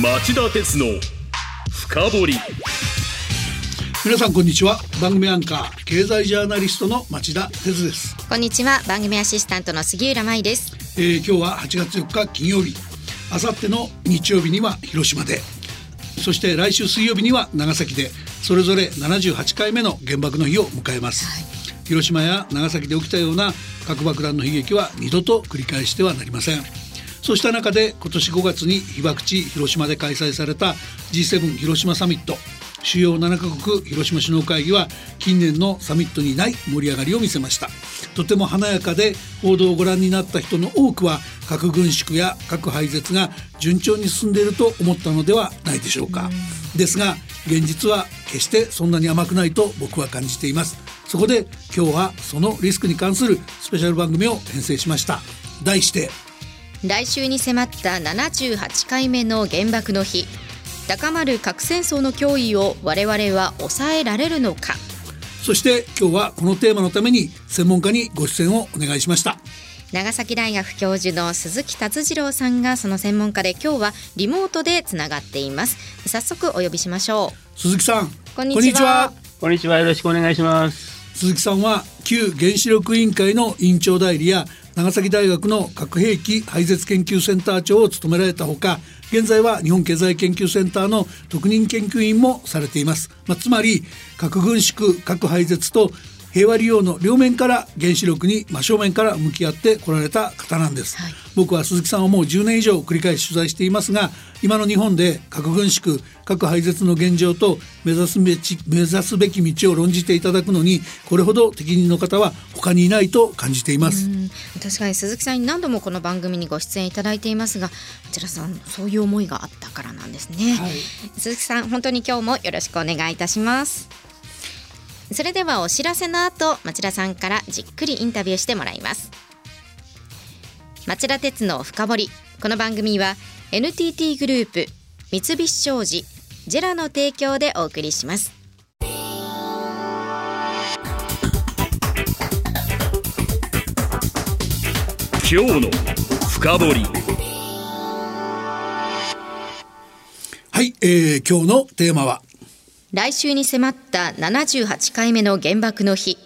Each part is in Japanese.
町田鉄の深掘り。皆さんこんにちは。番組アンカー経済ジャーナリストの町田鉄です、こんにちは。番組アシスタントの杉浦舞です。えー、今日は8月4日金曜日。あさっての日曜日には広島で。そして来週水曜日には長崎で。それぞれ78回目の原爆の日を迎えます、広島や長崎で起きたような核爆弾の悲劇は二度と繰り返してはなりませんそうした中で今年5月に被爆地広島で開催された G7 広島サミット。主要7カ国広島首脳会議は近年のサミットにない盛り上がりを見せました。とても華やかで報道をご覧になった人の多くは核軍縮や核廃絶が順調に進んでいると思ったのではないでしょうか。ですが現実は決してそんなに甘くないと僕は感じています。そこで今日はそのリスクに関するスペシャル番組を編成しました。題して来週に迫った78回目の原爆の日。高まる核戦争の脅威を我々は抑えられるのか。そして今日はこのテーマのために専門家にご出演をお願いしました。長崎大学教授の鈴木達次郎さんがその専門家で今日はリモートでつながっています。早速お呼びしましょ鈴木さんこんにちは。こんにちは。よろしくお願いします。鈴木さんは旧原子力委員会の委員長代理や長崎大学の核兵器廃絶研究センター長を務められたほか現在は日本経済研究センターの特任研究員もされています、まあ、つまり核軍縮核廃絶と平和利用の両面から原子力に真正面から向き合ってこられた方なんです、はい。僕は鈴木さんをもう10年以上繰り返し取材していますが今の日本で核軍縮核廃絶の現状と目指すべき目指すべき道を論じていただくのにこれほど適任の方は他にいないと感じています、うん。確かに鈴木さんに何度もこの番組にご出演いただいていますが町田さんそういう思いがあったからなんですね、はい。鈴木さん本当に今日もよろしくお願いいたしますそれではお知らせの後町田さんからじっくりインタビューしてもらいます。町田鉄の深掘り。この番組は NTT グループ三菱商事ジェラの提供でお送りします。今日の深掘り。はい、えー今日のテーマは来週に迫った78回目の原爆の日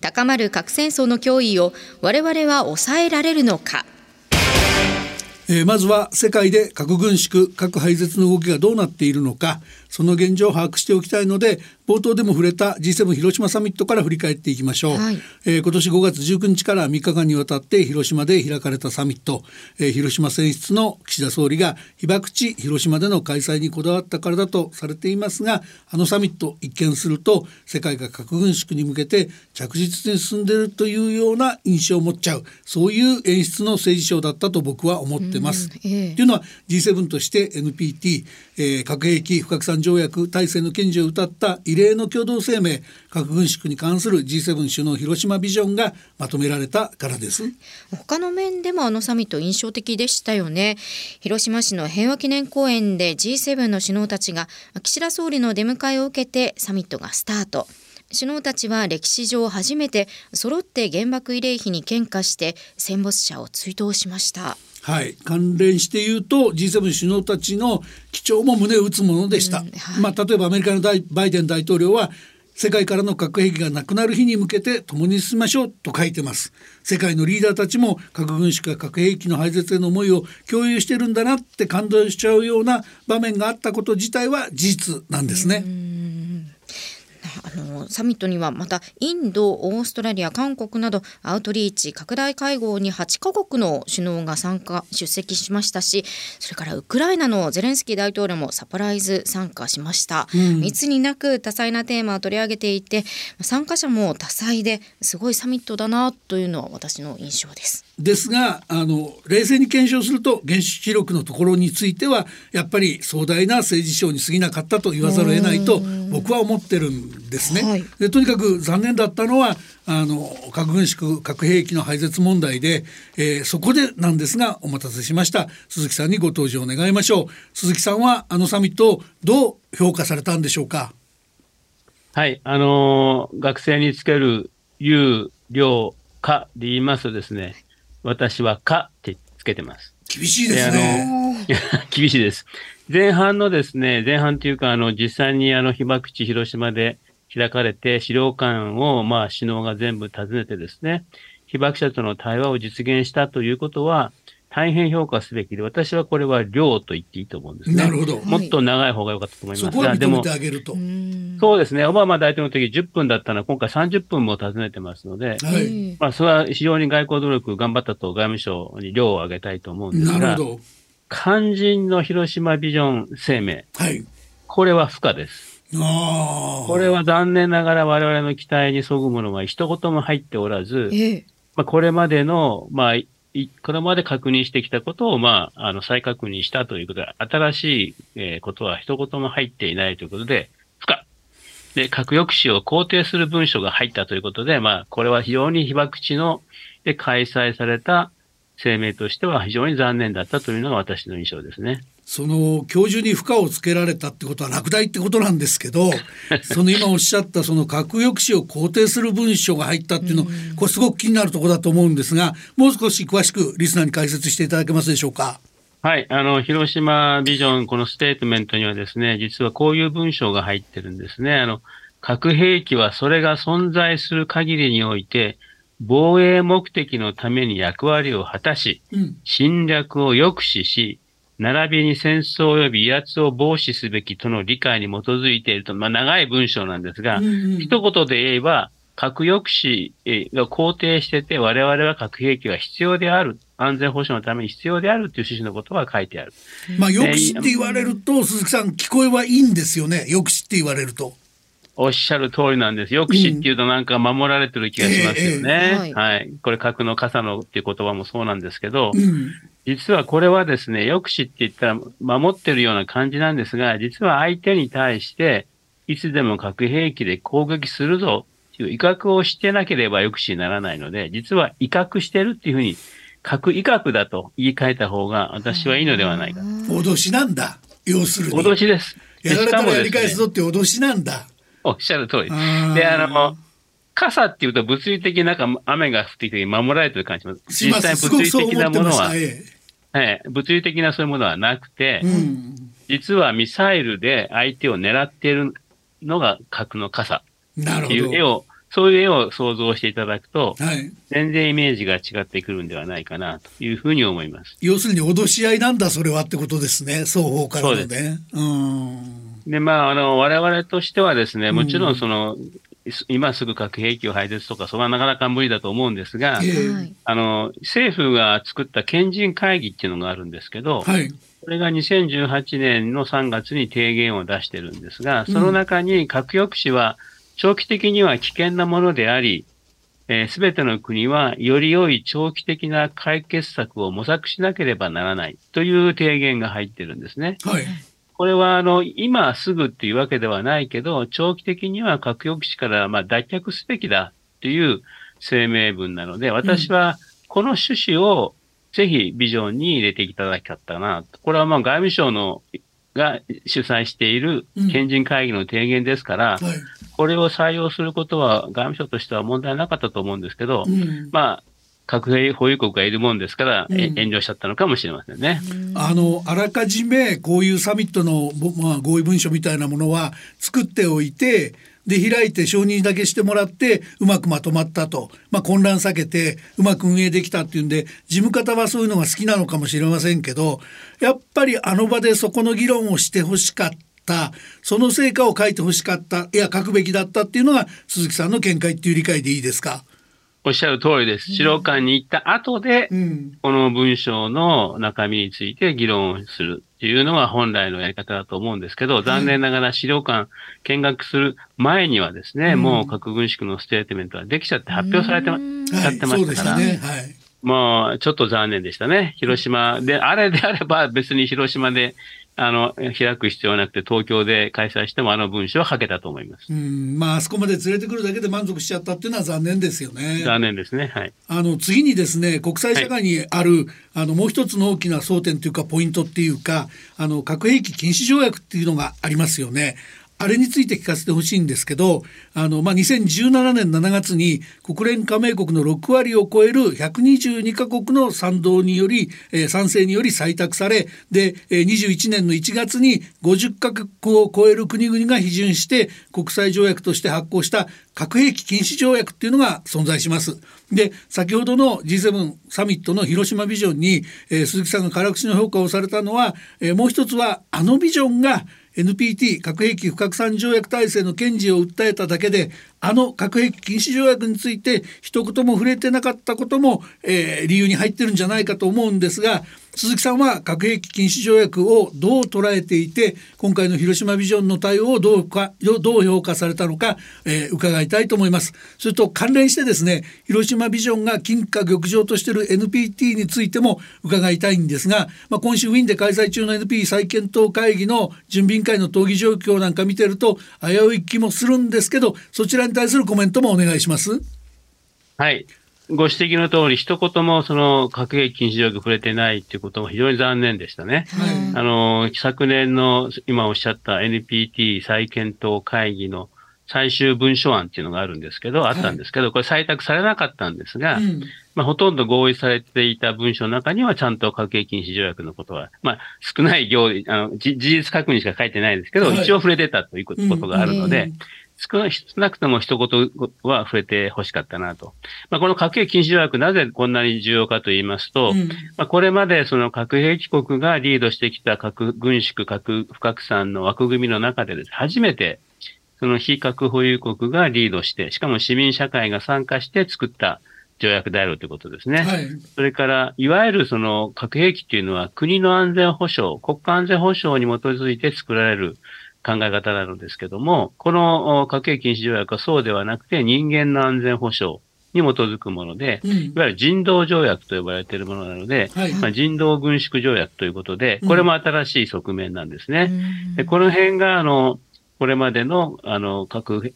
高まる核戦争の脅威を我々は抑えられるのか？えーまずは世界で核軍縮核廃絶の動きがどうなっているのか。その現状を把握しておきたいので冒頭でも触れた G7 広島サミットから振り返っていきましょう、はい。えー今年5月19日から3日間にわたって広島で開かれたサミット、えー広島選出の岸田総理が被爆地広島での開催にこだわったからだとされていますがあのサミット一見すると世界が核軍縮に向けて着実に進んでいるというような印象を持っちゃう。そういう演出の政治ショーだったと僕は思ってます。うんええ。というのは G7 として NPT、えー核兵器不拡散条約体制の堅持を謳った異例の共同声明核軍縮に関する G7 首脳広島ビジョンがまとめられたからです。他の面でもあのサミット印象的でしたよね。広島市の平和記念公園で G7 の首脳たちが岸田総理の出迎えを受けてサミットがスタート。首脳たちは歴史上初めて揃って原爆慰霊碑に献花して戦没者を追悼しました。はい、関連して言うと G7 首脳たちの基調も胸を打つものでした、うんはい。まあ、例えばアメリカの大バイデン大統領は世界からの核兵器がなくなる日に向けて共に進みましょうと書いてます。世界のリーダーたちも核軍縮や核兵器の廃絶への思いを共有してるんだなって感動しちゃうような場面があったこと自体は事実なんですね、あのサミットにはまたインドオーストラリア韓国などアウトリーチ拡大会合に8カ国の首脳が参加出席しましたしそれからウクライナのゼレンスキー大統領もサプライズ参加しました、密になく多彩なテーマを取り上げていて参加者も多彩ですごいサミットだなというのは私の印象ですですがあの冷静に検証すると原子力のところについてはやっぱり壮大な政治ショーに過ぎなかったと言わざるを得ないと僕は思ってるんですね。はい。でとにかく残念だったのはあの核軍縮核兵器の廃絶問題で、えーそこでなんですがお待たせしました。鈴木さんにご登場願いましょう。鈴木さんはあのサミットをどう評価されたんでしょうか？はい、あのー学生につける有、量、かで言いますとですね、私はかってつけてます。厳しいですね。厳しいです。前半のですね、前半というか、あの、実際にあの、被爆地広島で開かれて、資料館を、まあ、首脳が全部訪ねてですね、被爆者との対話を実現したということは、大変評価すべきで、私はこれは量と言っていいと思うんですね。なるほど。もっと長い方が良かったと思いますそこはが、でも認めて、あげると。はそうですね、オバマ大統領の時10分だったのは、今回30分も訪ねてますので、い。まあ、それは非常に外交努力頑張ったと外務省に量を上げたいと思うんですがなるほ、ど。肝心の広島ビジョン声明、はい。これは不可です。ああ。これは残念ながら我々の期待にそぐものが一言も入っておらず、ええ。まあ、これまでの、まあ、いこれまで確認してきたことを、まあ、あの、再確認したということで、新しい、えことは一言も入っていないということで、不可。で、核抑止を肯定する文書が入ったということで、まあ、これは非常に被爆地の、で開催された声明としては非常に残念だったというのが私の印象ですね。その教授に負荷をつけられたってことは落第ってことなんですけど その今おっしゃったその核抑止を肯定する文書が入ったっていうのこれすごく気になるところだと思うんですがもう少し詳しくリスナーに解説していただけますでしょうか？はい。あの、広島ビジョン、このステートメントにはですね、実はこういう文章が入ってるんですね。あの、核兵器はそれが存在する限りにおいて、防衛目的のために役割を果たし、うん侵略を抑止し、並びに戦争及び威圧を防止すべきとの理解に基づいていると、まあ、長い文章なんですが、うんうん一言で言えば、核抑止えーが肯定してて、我々は核兵器が必要である、安全保障のために必要であるという趣旨のことが書いてある。まあ抑止って言われると鈴木さん聞こえはいいんですよね抑止って言われると。おっしゃる通りなんです。抑止っていうとなんか守られてる気がしますよえええね。えはい。これ核の傘のっていう言葉もそうなんですけど、うん実はこれはですね、抑止って言ったら守ってるような感じなんですが、実は相手に対して、いつでも核兵器で攻撃するぞという威嚇をしてなければ抑止にならないので、実は威嚇してるっていうふうに、核威嚇だと言い換えた方が私はいいのではないか。脅しなんだ要するに。脅しです。でやられたらやり返すぞって脅しなんだ。おっしゃる通り。で、あの、傘っていうと物理的になんか雨が降ってきて守られてる感じします。実際物理的。なものは、えええ物理的なそういうものはなくて、えうん実はミサイルで相手を狙っているのが核の傘っていう絵。を、そういう絵を想像していただくと、はい。全然イメージが違ってくるんではないかなというふうに思います。要するに脅し合いなんだそれはってことですね双方からのね。うん。で、まあ、あの、我々としてはですね、もちろうんんその、今すぐ核兵器を廃絶とか、それはなかなか無理だと思うんですが、ええはい。あの、政府が作った賢人会議っていうのがあるんですけど、はい。これが2018年の3月に提言を出してるんですが、その中に核抑止は長期的には危険なものであり、す、え、べ、ての国はより良い長期的な解決策を模索しなければならないという提言が入ってるんですね。はい。これは、あの、今すぐっていうわけではないけど、長期的には核抑止から、まあ、脱却すべきだという声明文なので、私はこの趣旨をぜひビジョンに入れていただきたかったなと。これはまあ外務省のが主催している賢人会議の提言ですから、はい。これを採用することは外務省としては問題なかったと思うんですけど、うん。まあ、核兵保有国がいるもんですから、えうん。遠慮しちゃったのかもしれませんね。あのあらかじめこういうサミットの、ぼまあ、合意文書みたいなものは作っておいてで開いて承認だけしてもらってうまくまとまったと、まあ、混乱避けてうまく運営できたっていうんで事務方はそういうのが好きなのかもしれませんけどやっぱりあの場でそこの議論をしてほしかった。その成果を書いてほしかった。いや書くべきだったっていうのが鈴木さんの見解っていう理解でいいですか？おっしゃる通りです。資料館に行った後で、うん。この文章の中身について議論をするっていうのが本来のやり方だと思うんですけど、残念ながら資料館見学する前にはですね、うん。もう核軍縮のステートメントはできちゃって発表されてま、はい、やってましたから。もうちょっと残念でしたね。広島で、あれであれば別に広島で、あの、開く必要はなくて東京で開催してもあの文章は書けたと思います。うん、まああそこまで連れてくるだけで満足しちゃったっていうのは残念ですよね。残念ですね。はい。あの次にですね国際社会にある、あのもう一つの大きな争点というかポイントっていうかあの核兵器禁止条約っていうのがありますよね。あれについて聞かせてほしいんですけどあの、まあ、2017年7月に国連加盟国の6割を超える122カ国の賛同により、えー、賛成により採択されで、えー、21年の1月に50カ国を超える国々が批准して国際条約として発行した核兵器禁止条約っていうのが存在します。で先ほどの G7 サミットの広島ビジョンに、えー、鈴木さんが辛口の評価をされたのは、えー、もう一つはあのビジョンが NPT 核兵器不拡散条約体制の堅持を訴えただけであの核兵器禁止条約について一言も触れてなかったことも、えー、理由に入ってるんじゃないかと思うんですが鈴木さんは核兵器禁止条約をどう捉えていて今回の広島ビジョンの対応をどうかどう評価されたのか、えー、伺いたいと思います。それと関連してですね広島ビジョンが金貨玉上としている NPT についても伺いたいんですが、まあ、今週ウィーンで開催中の NP 再検討会議の準備委員会の討議状況なんか見てると危うい気もするんですけどそちらに対するコメントもお願いします。はい。ご指摘の通り、一言もその核兵器禁止条約触れてないっていうことも非常に残念でしたね。はい、あの、昨年の今おっしゃった NPT 再検討会議の最終文書案っていうのがあるんですけど、あったんですけど、これ採択されなかったんですが、うん、まあ、ほとんど合意されていた文書の中にはちゃんと核兵器禁止条約のことは、まあ、少ない行あの事実確認しか書いてないですけど、はい、一応触れてたということがあるので、うん少なくとも一言は触れて欲しかったなと。まあ、この核兵器禁止条約なぜこんなに重要かと言いますと、うん、まあ、これまでその核兵器国がリードしてきた核軍縮、核不拡散の枠組みの中でです、初めてその非核保有国がリードして、しかも市民社会が参加して作った条約であるということですね。はい、それから、いわゆるその核兵器っていうのは国の安全保障、国家安全保障に基づいて作られる考え方なのですけども、この核兵器禁止条約はそうではなくて人間の安全保障に基づくもので、うん、いわゆる人道条約と呼ばれているものなので、はい、まあ、人道軍縮条約ということで、これも新しい側面なんですね。うん、でこの辺が、あの、これまでの、あの、核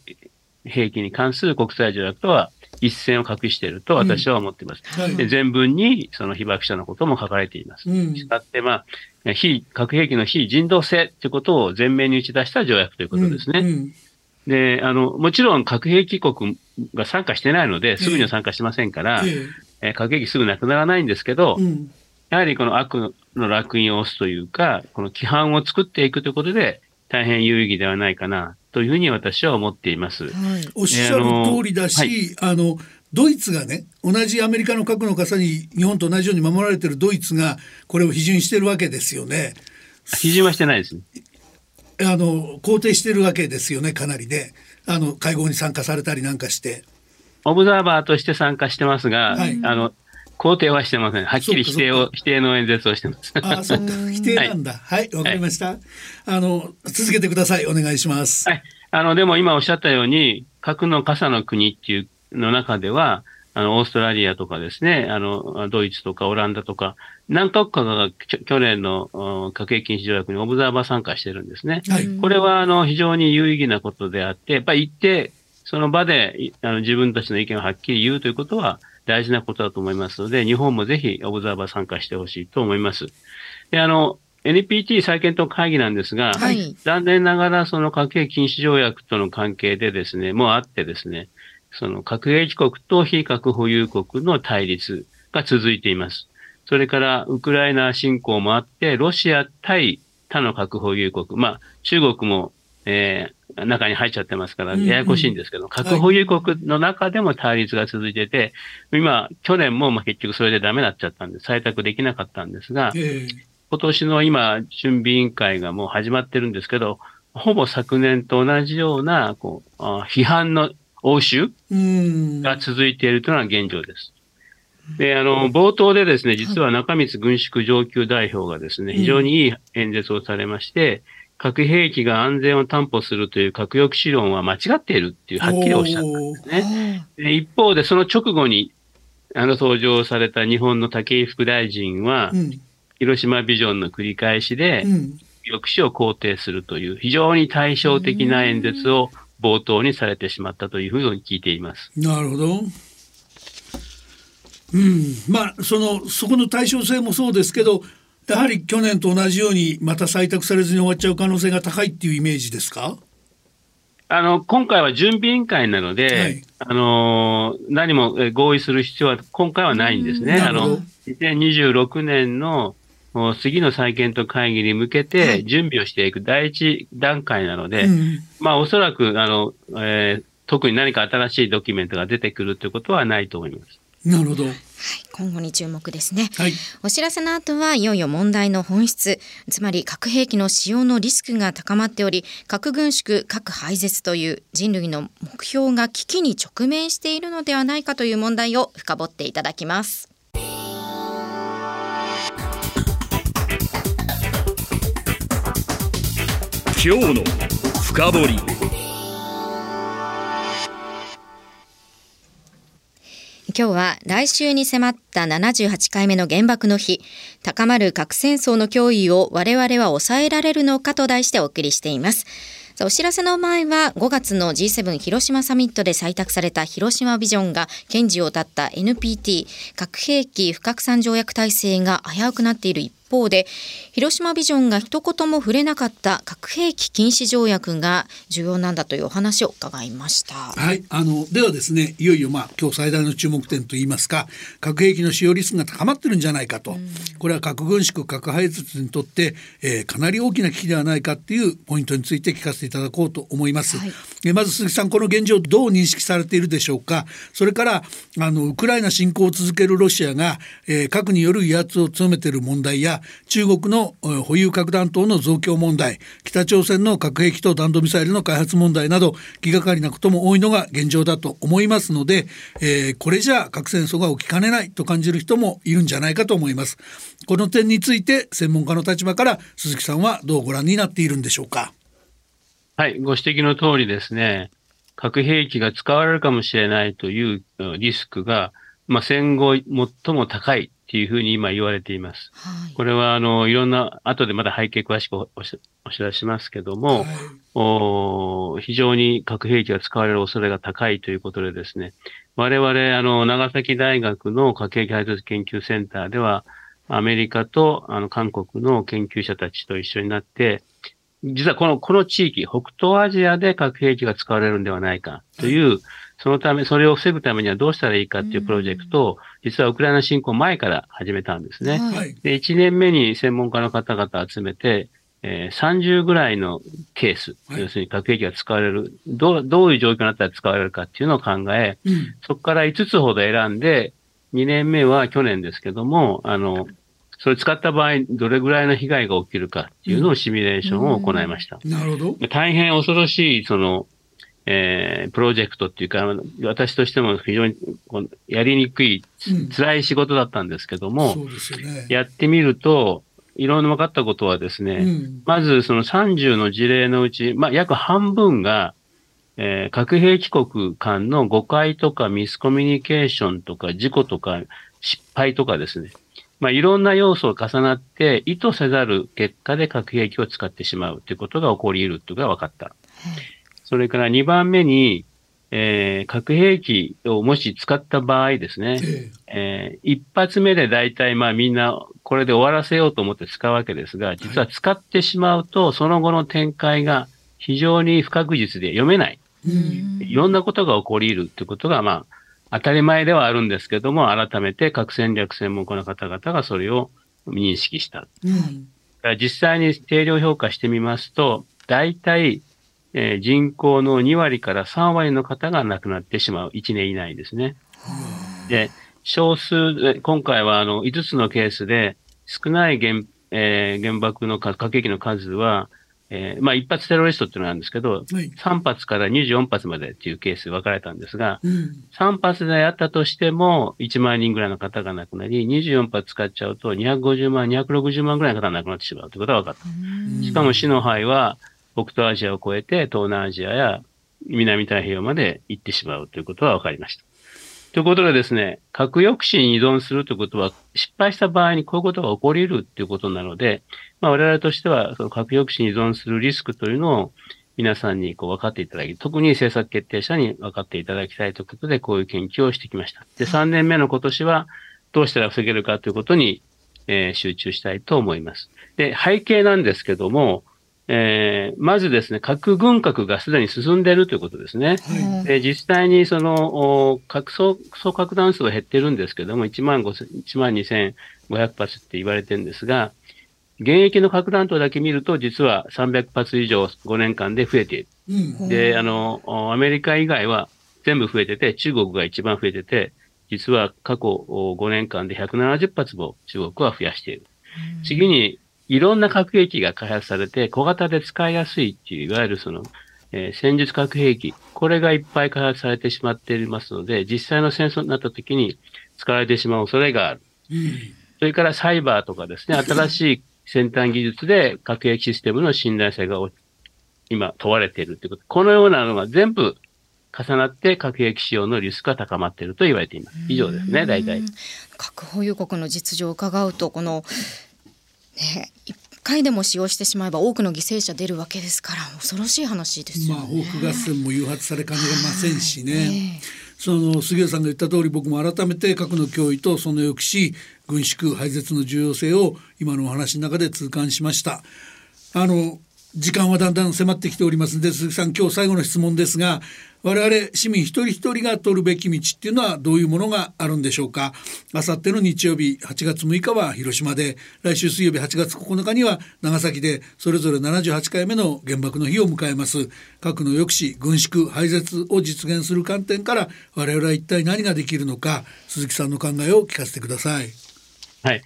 兵器に関する国際条約とは一線を画していると私は思っています。うんはい、で全文にその被爆者のことも書かれています。した、って、まあ、非、核兵器の非人道性ということを前面に打ち出した条約ということですね。うん。うん、で、あの、もちろん核兵器国が参加してないので、すぐには参加しませんから、えー、核兵器すぐなくならないんですけど、うん、やはりこの悪の烙印を押すというか、この規範を作っていくということで、大変有意義ではないかなというふうに私は思っています。はい、おっしゃる通りだし、あの、はい、ドイツがね同じアメリカの核の傘に日本と同じように守られているドイツがこれを批准してるわけですよね。批准はしてないです、ね、あの肯定してるわけですよねかなりねあの会合に参加されたりなんかして。オブザーバーとして参加してますが、はい、あの肯定はしてません。はっきり否定を、否定の演説をしてます。あ、そっか。否定なんだ。はい、わ、はい、かりました、はい、あの、続けてください。お願いします。はい。あの、でも今おっしゃったように、核の傘の国っていうの中では、あの、オーストラリアとかですね、あの、ドイツとかオランダとか、何カ国かが去年の核兵器禁止条約にオブザーバー参加してるんですね。はい、これは、あの、非常に有意義なことであって、やっぱり行って、その場であの自分たちの意見をはっきり言うということは、大事なことだと思いますので、日本もぜひオブザーバー参加してほしいと思います。で、あの、NPT 再検討会議なんですが、はい、残念ながらその核兵器禁止条約との関係でですね、もうあってですね、その核兵器国と非核保有国の対立が続いています。それからウクライナ侵攻もあって、ロシア対他の核保有国、まあ中国も、えー、中に入っちゃってますから、ややこしいんですけど、核保有国の中でも対立が続いてて、今、去年もまあ結局それでダメになっちゃったんで、採択できなかったんですが、今年の今、準備委員会がもう始まってるんですけど、ほぼ昨年と同じような、こう、批判の応酬が続いているというのは現状です。で、あの、冒頭でですね、実は中光軍縮上級代表がですね、非常にいい演説をされまして、核兵器が安全を担保するという核抑止論は間違っているっていうはっきりおっしゃったんですね。で一方でその直後にあの登場された日本の武井副大臣は、うん、広島ビジョンの繰り返しで、うん、抑止を肯定するという非常に対照的な演説を冒頭にされてしまったというふうに聞いています。なるほど。うん、まあそのそこの対称性もそうですけどやはり去年と同じようにまた採択されずに終わっちゃう可能性が高いっていうイメージですか？あの、今回は準備委員会なので、はいあの、何もえ合意する必要は今回はないんですね。あの、2026年の次の再検討会議に向けはてい準備をしていく第一段階なので、うんまあおそらく、あの、えー特に何か新しいドキュメントが出てくるということはないと思います。なるほど。今後に注目ですね。はい。お知らせの後はいよいよ問題の本質つまり核兵器の使用のリスクが高まっており核軍縮核廃絶という人類の目標が危機に直面しているのではないかという問題を深掘っていただきます今日の深掘今日は来週に迫った78回目の原爆の日高まる核戦争の脅威を我々は抑えられるのかと題してお送りしています。お知らせの前は5月の G7 広島サミットで採択された広島ビジョンが堅持を絶った NPT 核兵器不拡散条約体制が危うくなっている一方で広島ビジョンが一言も触れなかった核兵器禁止条約が重要なんだというお話を伺いました。はい、あのではですねいよいよまあ今日最大の注目点といいますか核兵器の使用リスクが高まってるんじゃないかと、これは核軍縮核廃絶にとって、えーかなり大きな危機ではないかっていうポイントについて聞かせていただこうと思います。はいえーまず鈴木さんこの現状どう認識されているでしょうかそれからあのウクライナ侵攻を続けるロシアが、えー核による威圧を強めている問題や中国のえ保有核弾頭の増強問題北朝鮮の核兵器と弾道ミサイルの開発問題など気がかりなことも多いのが現状だと思いますので、えーこれじゃあ核戦争が起きかねないと感じる人もいるんじゃないかと思います。この点について専門家の立場から鈴木さんはどうご覧になっているんでしょうか？はい、ご指摘の通りですね、核兵器が使われるかもしれないというリスクが、まあ、戦後最も高いっていうふうに今言われています。はい。これは、あの、いろんな、後でまだ背景詳しくおおしお知らせしますけども、はい。お非常に核兵器が使われる恐れが高いということでですね、我々、あの、長崎大学の核兵器廃絶研究センターでは、アメリカと、あの、韓国の研究者たちと一緒になって、実はこの、この地域、北東アジアで核兵器が使われるんではないかという、そのため、それを防ぐためにはどうしたらいいかっていうプロジェクトを、実はウクライナ侵攻前から始めたんですね。はい。はいで、1年目に専門家の方々集めて、えー30ぐらいのケース、はい。要するに核兵器が使われる、どう、どういう状況になったら使われるかっていうのを考え、うん。そこから5つほど選んで、2年目は去年ですけども、あの、それ使った場合、どれぐらいの被害が起きるかっていうのをシミュレーションを行いました。なるほど。大変恐ろしい、その、えープロジェクトっていうか、私としても非常にやりにくい、うん。辛い仕事だったんですけども、ね。やってみると、いろいろ分かったことはですね、うん。まずその30の事例のうち、まあ、約半分が、えー核兵器国間の誤解とかミスコミュニケーションとか事故とか失敗とかですね、まあ、いろんな要素が重なって意図せざる結果で核兵器を使ってしまうということが起こり得るということが分かった。それから2番目に、えー核兵器をもし使った場合ですね、ええ。ー一発目で大体まあみんなこれで終わらせようと思って使うわけですが、実は使ってしまうとその後の展開が非常に不確実で読めない。いろんなことが起こり得るということがまあ当たり前ではあるんですけども、改めて核戦略専門家の方々がそれを認識した。うん。実際に定量評価してみますと、大体、えー人口の2割から3割の方が亡くなってしまう。1年以内ですね。で、少数で、今回はあの5つのケースで少ない原,、えー原爆のか核兵器の数は、えーまあ一発テロリストっていうのがあるんですけど、はい3発から24発までっていうケースで分かれたんですが、うん3発であったとしても、1万人ぐらいの方が亡くなり、24発使っちゃうと、250万、260万ぐらいの方が亡くなってしまうということが分かった。しかも死の範囲は、北東アジアを越えて、東南アジアや南太平洋まで行ってしまうということが分かりました。ということでですね、核抑止に依存するということは、失敗した場合にこういうことが起こり得るということなので、まあ、我々としては、その核抑止に依存するリスクというのを、皆さんにこう分かっていただき、特に政策決定者に分かっていただきたいということで、こういう研究をしてきました。で、3年目の今年は、どうしたら防げるかということに、えー集中したいと思います。で、背景なんですけども、えー、まずですね、核軍拡がすでに進んでいるということですね。はいで実際にその、お核総総核弾数は減ってるんですけども、1万5 1万2500発って言われてるんですが、現役の核弾頭だけ見ると、実は300発以上5年間で増えている。うんで、あの、おアメリカ以外は全部増えてて、中国が一番増えてて、実は過去お5年間で170発も中国は増やしている。次に、いろんな核兵器が開発されて、小型で使いやすいっていう、いわゆるその、えー戦術核兵器、これがいっぱい開発されてしまっていますので、実際の戦争になった時に使われてしまう恐れがある。うんそれからサイバーとかですね、新しい先端技術で核兵器システムの信頼性がお今問われているということ。このようなのが全部重なって核兵器使用のリスクが高まっていると言われています。以上ですね、大体うん。核保有国の実情を伺うとこのね一回でも使用してしまえば多くの犠牲者出るわけですから恐ろしい話ですよまあ、ね。報復合戦も誘発されかねませんしね。ええその杉谷さんが言った通り僕も改めて核の脅威とその抑止軍縮廃絶の重要性を今のお話の中で痛感しました。あの時間はだんだん迫ってきておりますので鈴木さん今日最後の質問ですが我々市民一人一人が取るべき道っていうのはどういうものがあるんでしょうか？あさっての日曜日8月6日は広島で来週水曜日8月9日には長崎でそれぞれ78回目の原爆の日を迎えます核の抑止軍縮廃絶を実現する観点から我々は一体何ができるのか鈴木さんの考えを聞かせてください。はい。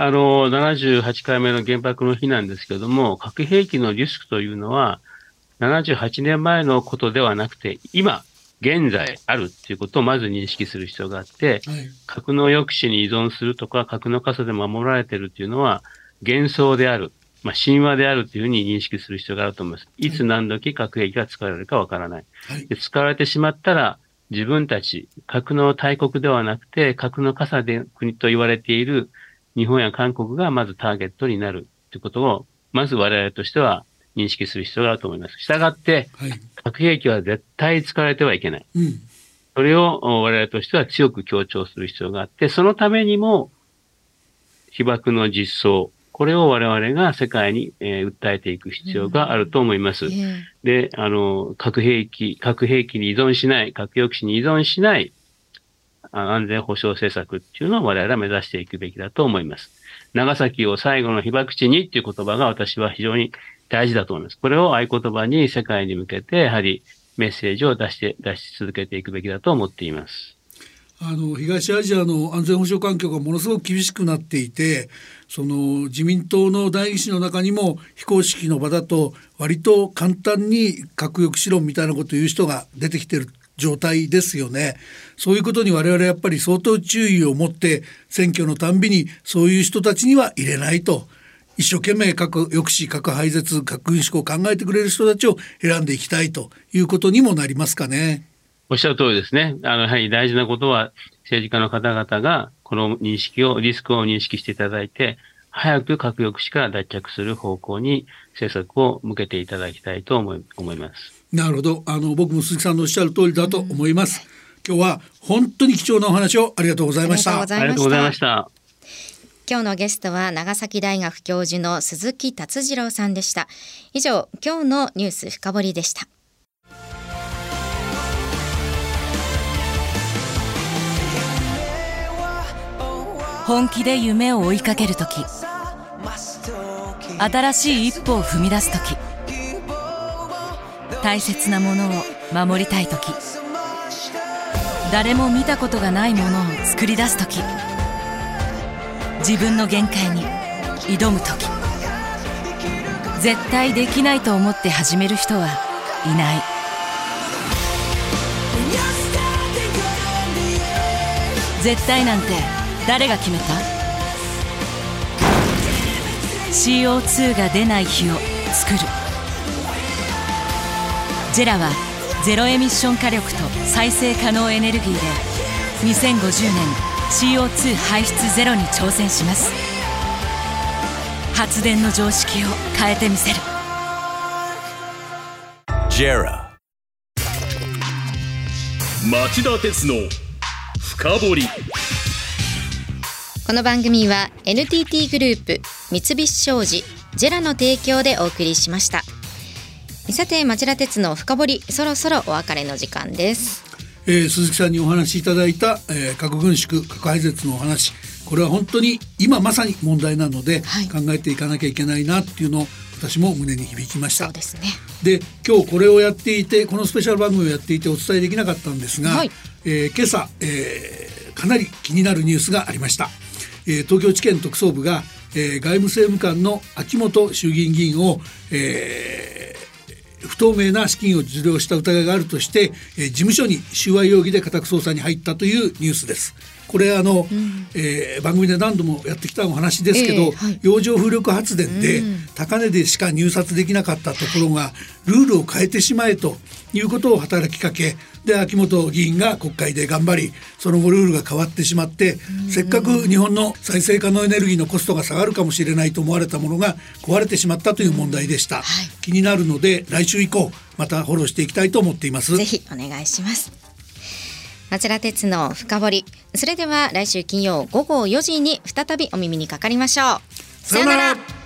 あの、78回目の原爆の日なんですけれども、核兵器のリスクというのは、78年前のことではなくて、今、現在あるっていうことをまず認識する必要があって、はい核の抑止に依存するとか、核の傘で守られているっていうのは、幻想である、まあ、神話であるというふうに認識する必要があると思います。いつ何時核兵器が使われるかわからない。はいで使われてしまったら、自分たち、核の大国ではなくて、核の傘で国と言われている日本や韓国がまずターゲットになるということを、まず我々としては認識する必要があると思います。したがって、はい核兵器は絶対使われてはいけない。うんそれをお我々としては強く強調する必要があって、そのためにも、被爆の実装、これを我々が世界に、えー訴えていく必要があると思います。ええで、あの、核兵器、核兵器に依存しない、核抑止に依存しないあ安全保障政策っていうのを我々は目指していくべきだと思います。長崎を最後の被爆地にっていう言葉が私は非常に大事だと思います。これを合言葉に世界に向けて、やはりメッセージを出して、出し続けていくべきだと思っています。あの東アジアの安全保障環境がものすごく厳しくなっていてその自民党の代議士の中にも非公式の場だと割と簡単に核抑止論みたいなことを言う人が出てきてる状態ですよね。そういうことに我々やっぱり相当注意を持って選挙のたんびにそういう人たちには入れないと。一生懸命核抑止核廃絶核軍縮を考えてくれる人たちを選んでいきたいということにもなりますかね。おっしゃる通りですね。あの、やはり大事なことは、政治家の方々が、この認識を、リスクを認識していただいて、早く核抑止から脱却する方向に政策を向けていただきたいと思い思います。なるほど。あの僕も鈴木さんのおっしゃる通りだと思います。今日は本当に貴重なお話をありがとうございました。ありがとうございました。今日のゲストは長崎大学教授の鈴木達次郎さんでした以上今日のニュース深掘りでした本気で夢を追いかけるとき新しい一歩を踏み出すとき大切なものを守りたいとき誰も見たことがないものを作り出すとき自分の限界に挑むとき絶対できないと思って始める人はいない。絶対なんて誰が決めた？CO2 が出ない日を作る。ジェラはゼロエミッション火力と再生可能エネルギーで2050年 CO2 排出ゼロに挑戦します。発電の常識を変えてみせる。JERA 町田鉄の深掘り。この番組は NTT グループ三菱商事ジェラの提供でお送りしましたさて町田鉄の深掘りそろそろお別れの時間です。えー、鈴木さんにお話しいただいた、えー、核軍縮核廃絶のお話。これは本当に今まさに問題なので、はい、考えていかなきゃいけないなっていうのを私も胸に響きました。そうですね。で今日これをやっていてこのスペシャル番組をやっていてお伝えできなかったんですが、はい、えー、今朝、えー、かなり気になるニュースがありました、えー、東京地検特捜部が、えー、外務政務官の秋元衆議院議員を、えー、不透明な資金を受領した疑いがあるとして、えー、事務所に収賄容疑で家宅捜査に入ったというニュースです。これあの、うん、えー、番組で何度もやってきたお話ですけど、えーはい、洋上風力発電で高値でしか入札できなかったところが、ルールを変えてしまえということを働きかけで秋元議員が国会で頑張りその後ルールが変わってしまってせっかく日本の再生可能エネルギーのコストが下がるかもしれないと思われたものが壊れてしまったという問題でした、はい、気になるので来週以降またフォローしていきたいと思っています。ぜひお願いします町田鉄の深掘り。それでは来週金曜午後4時に再びお耳にかかりましょう。さよなら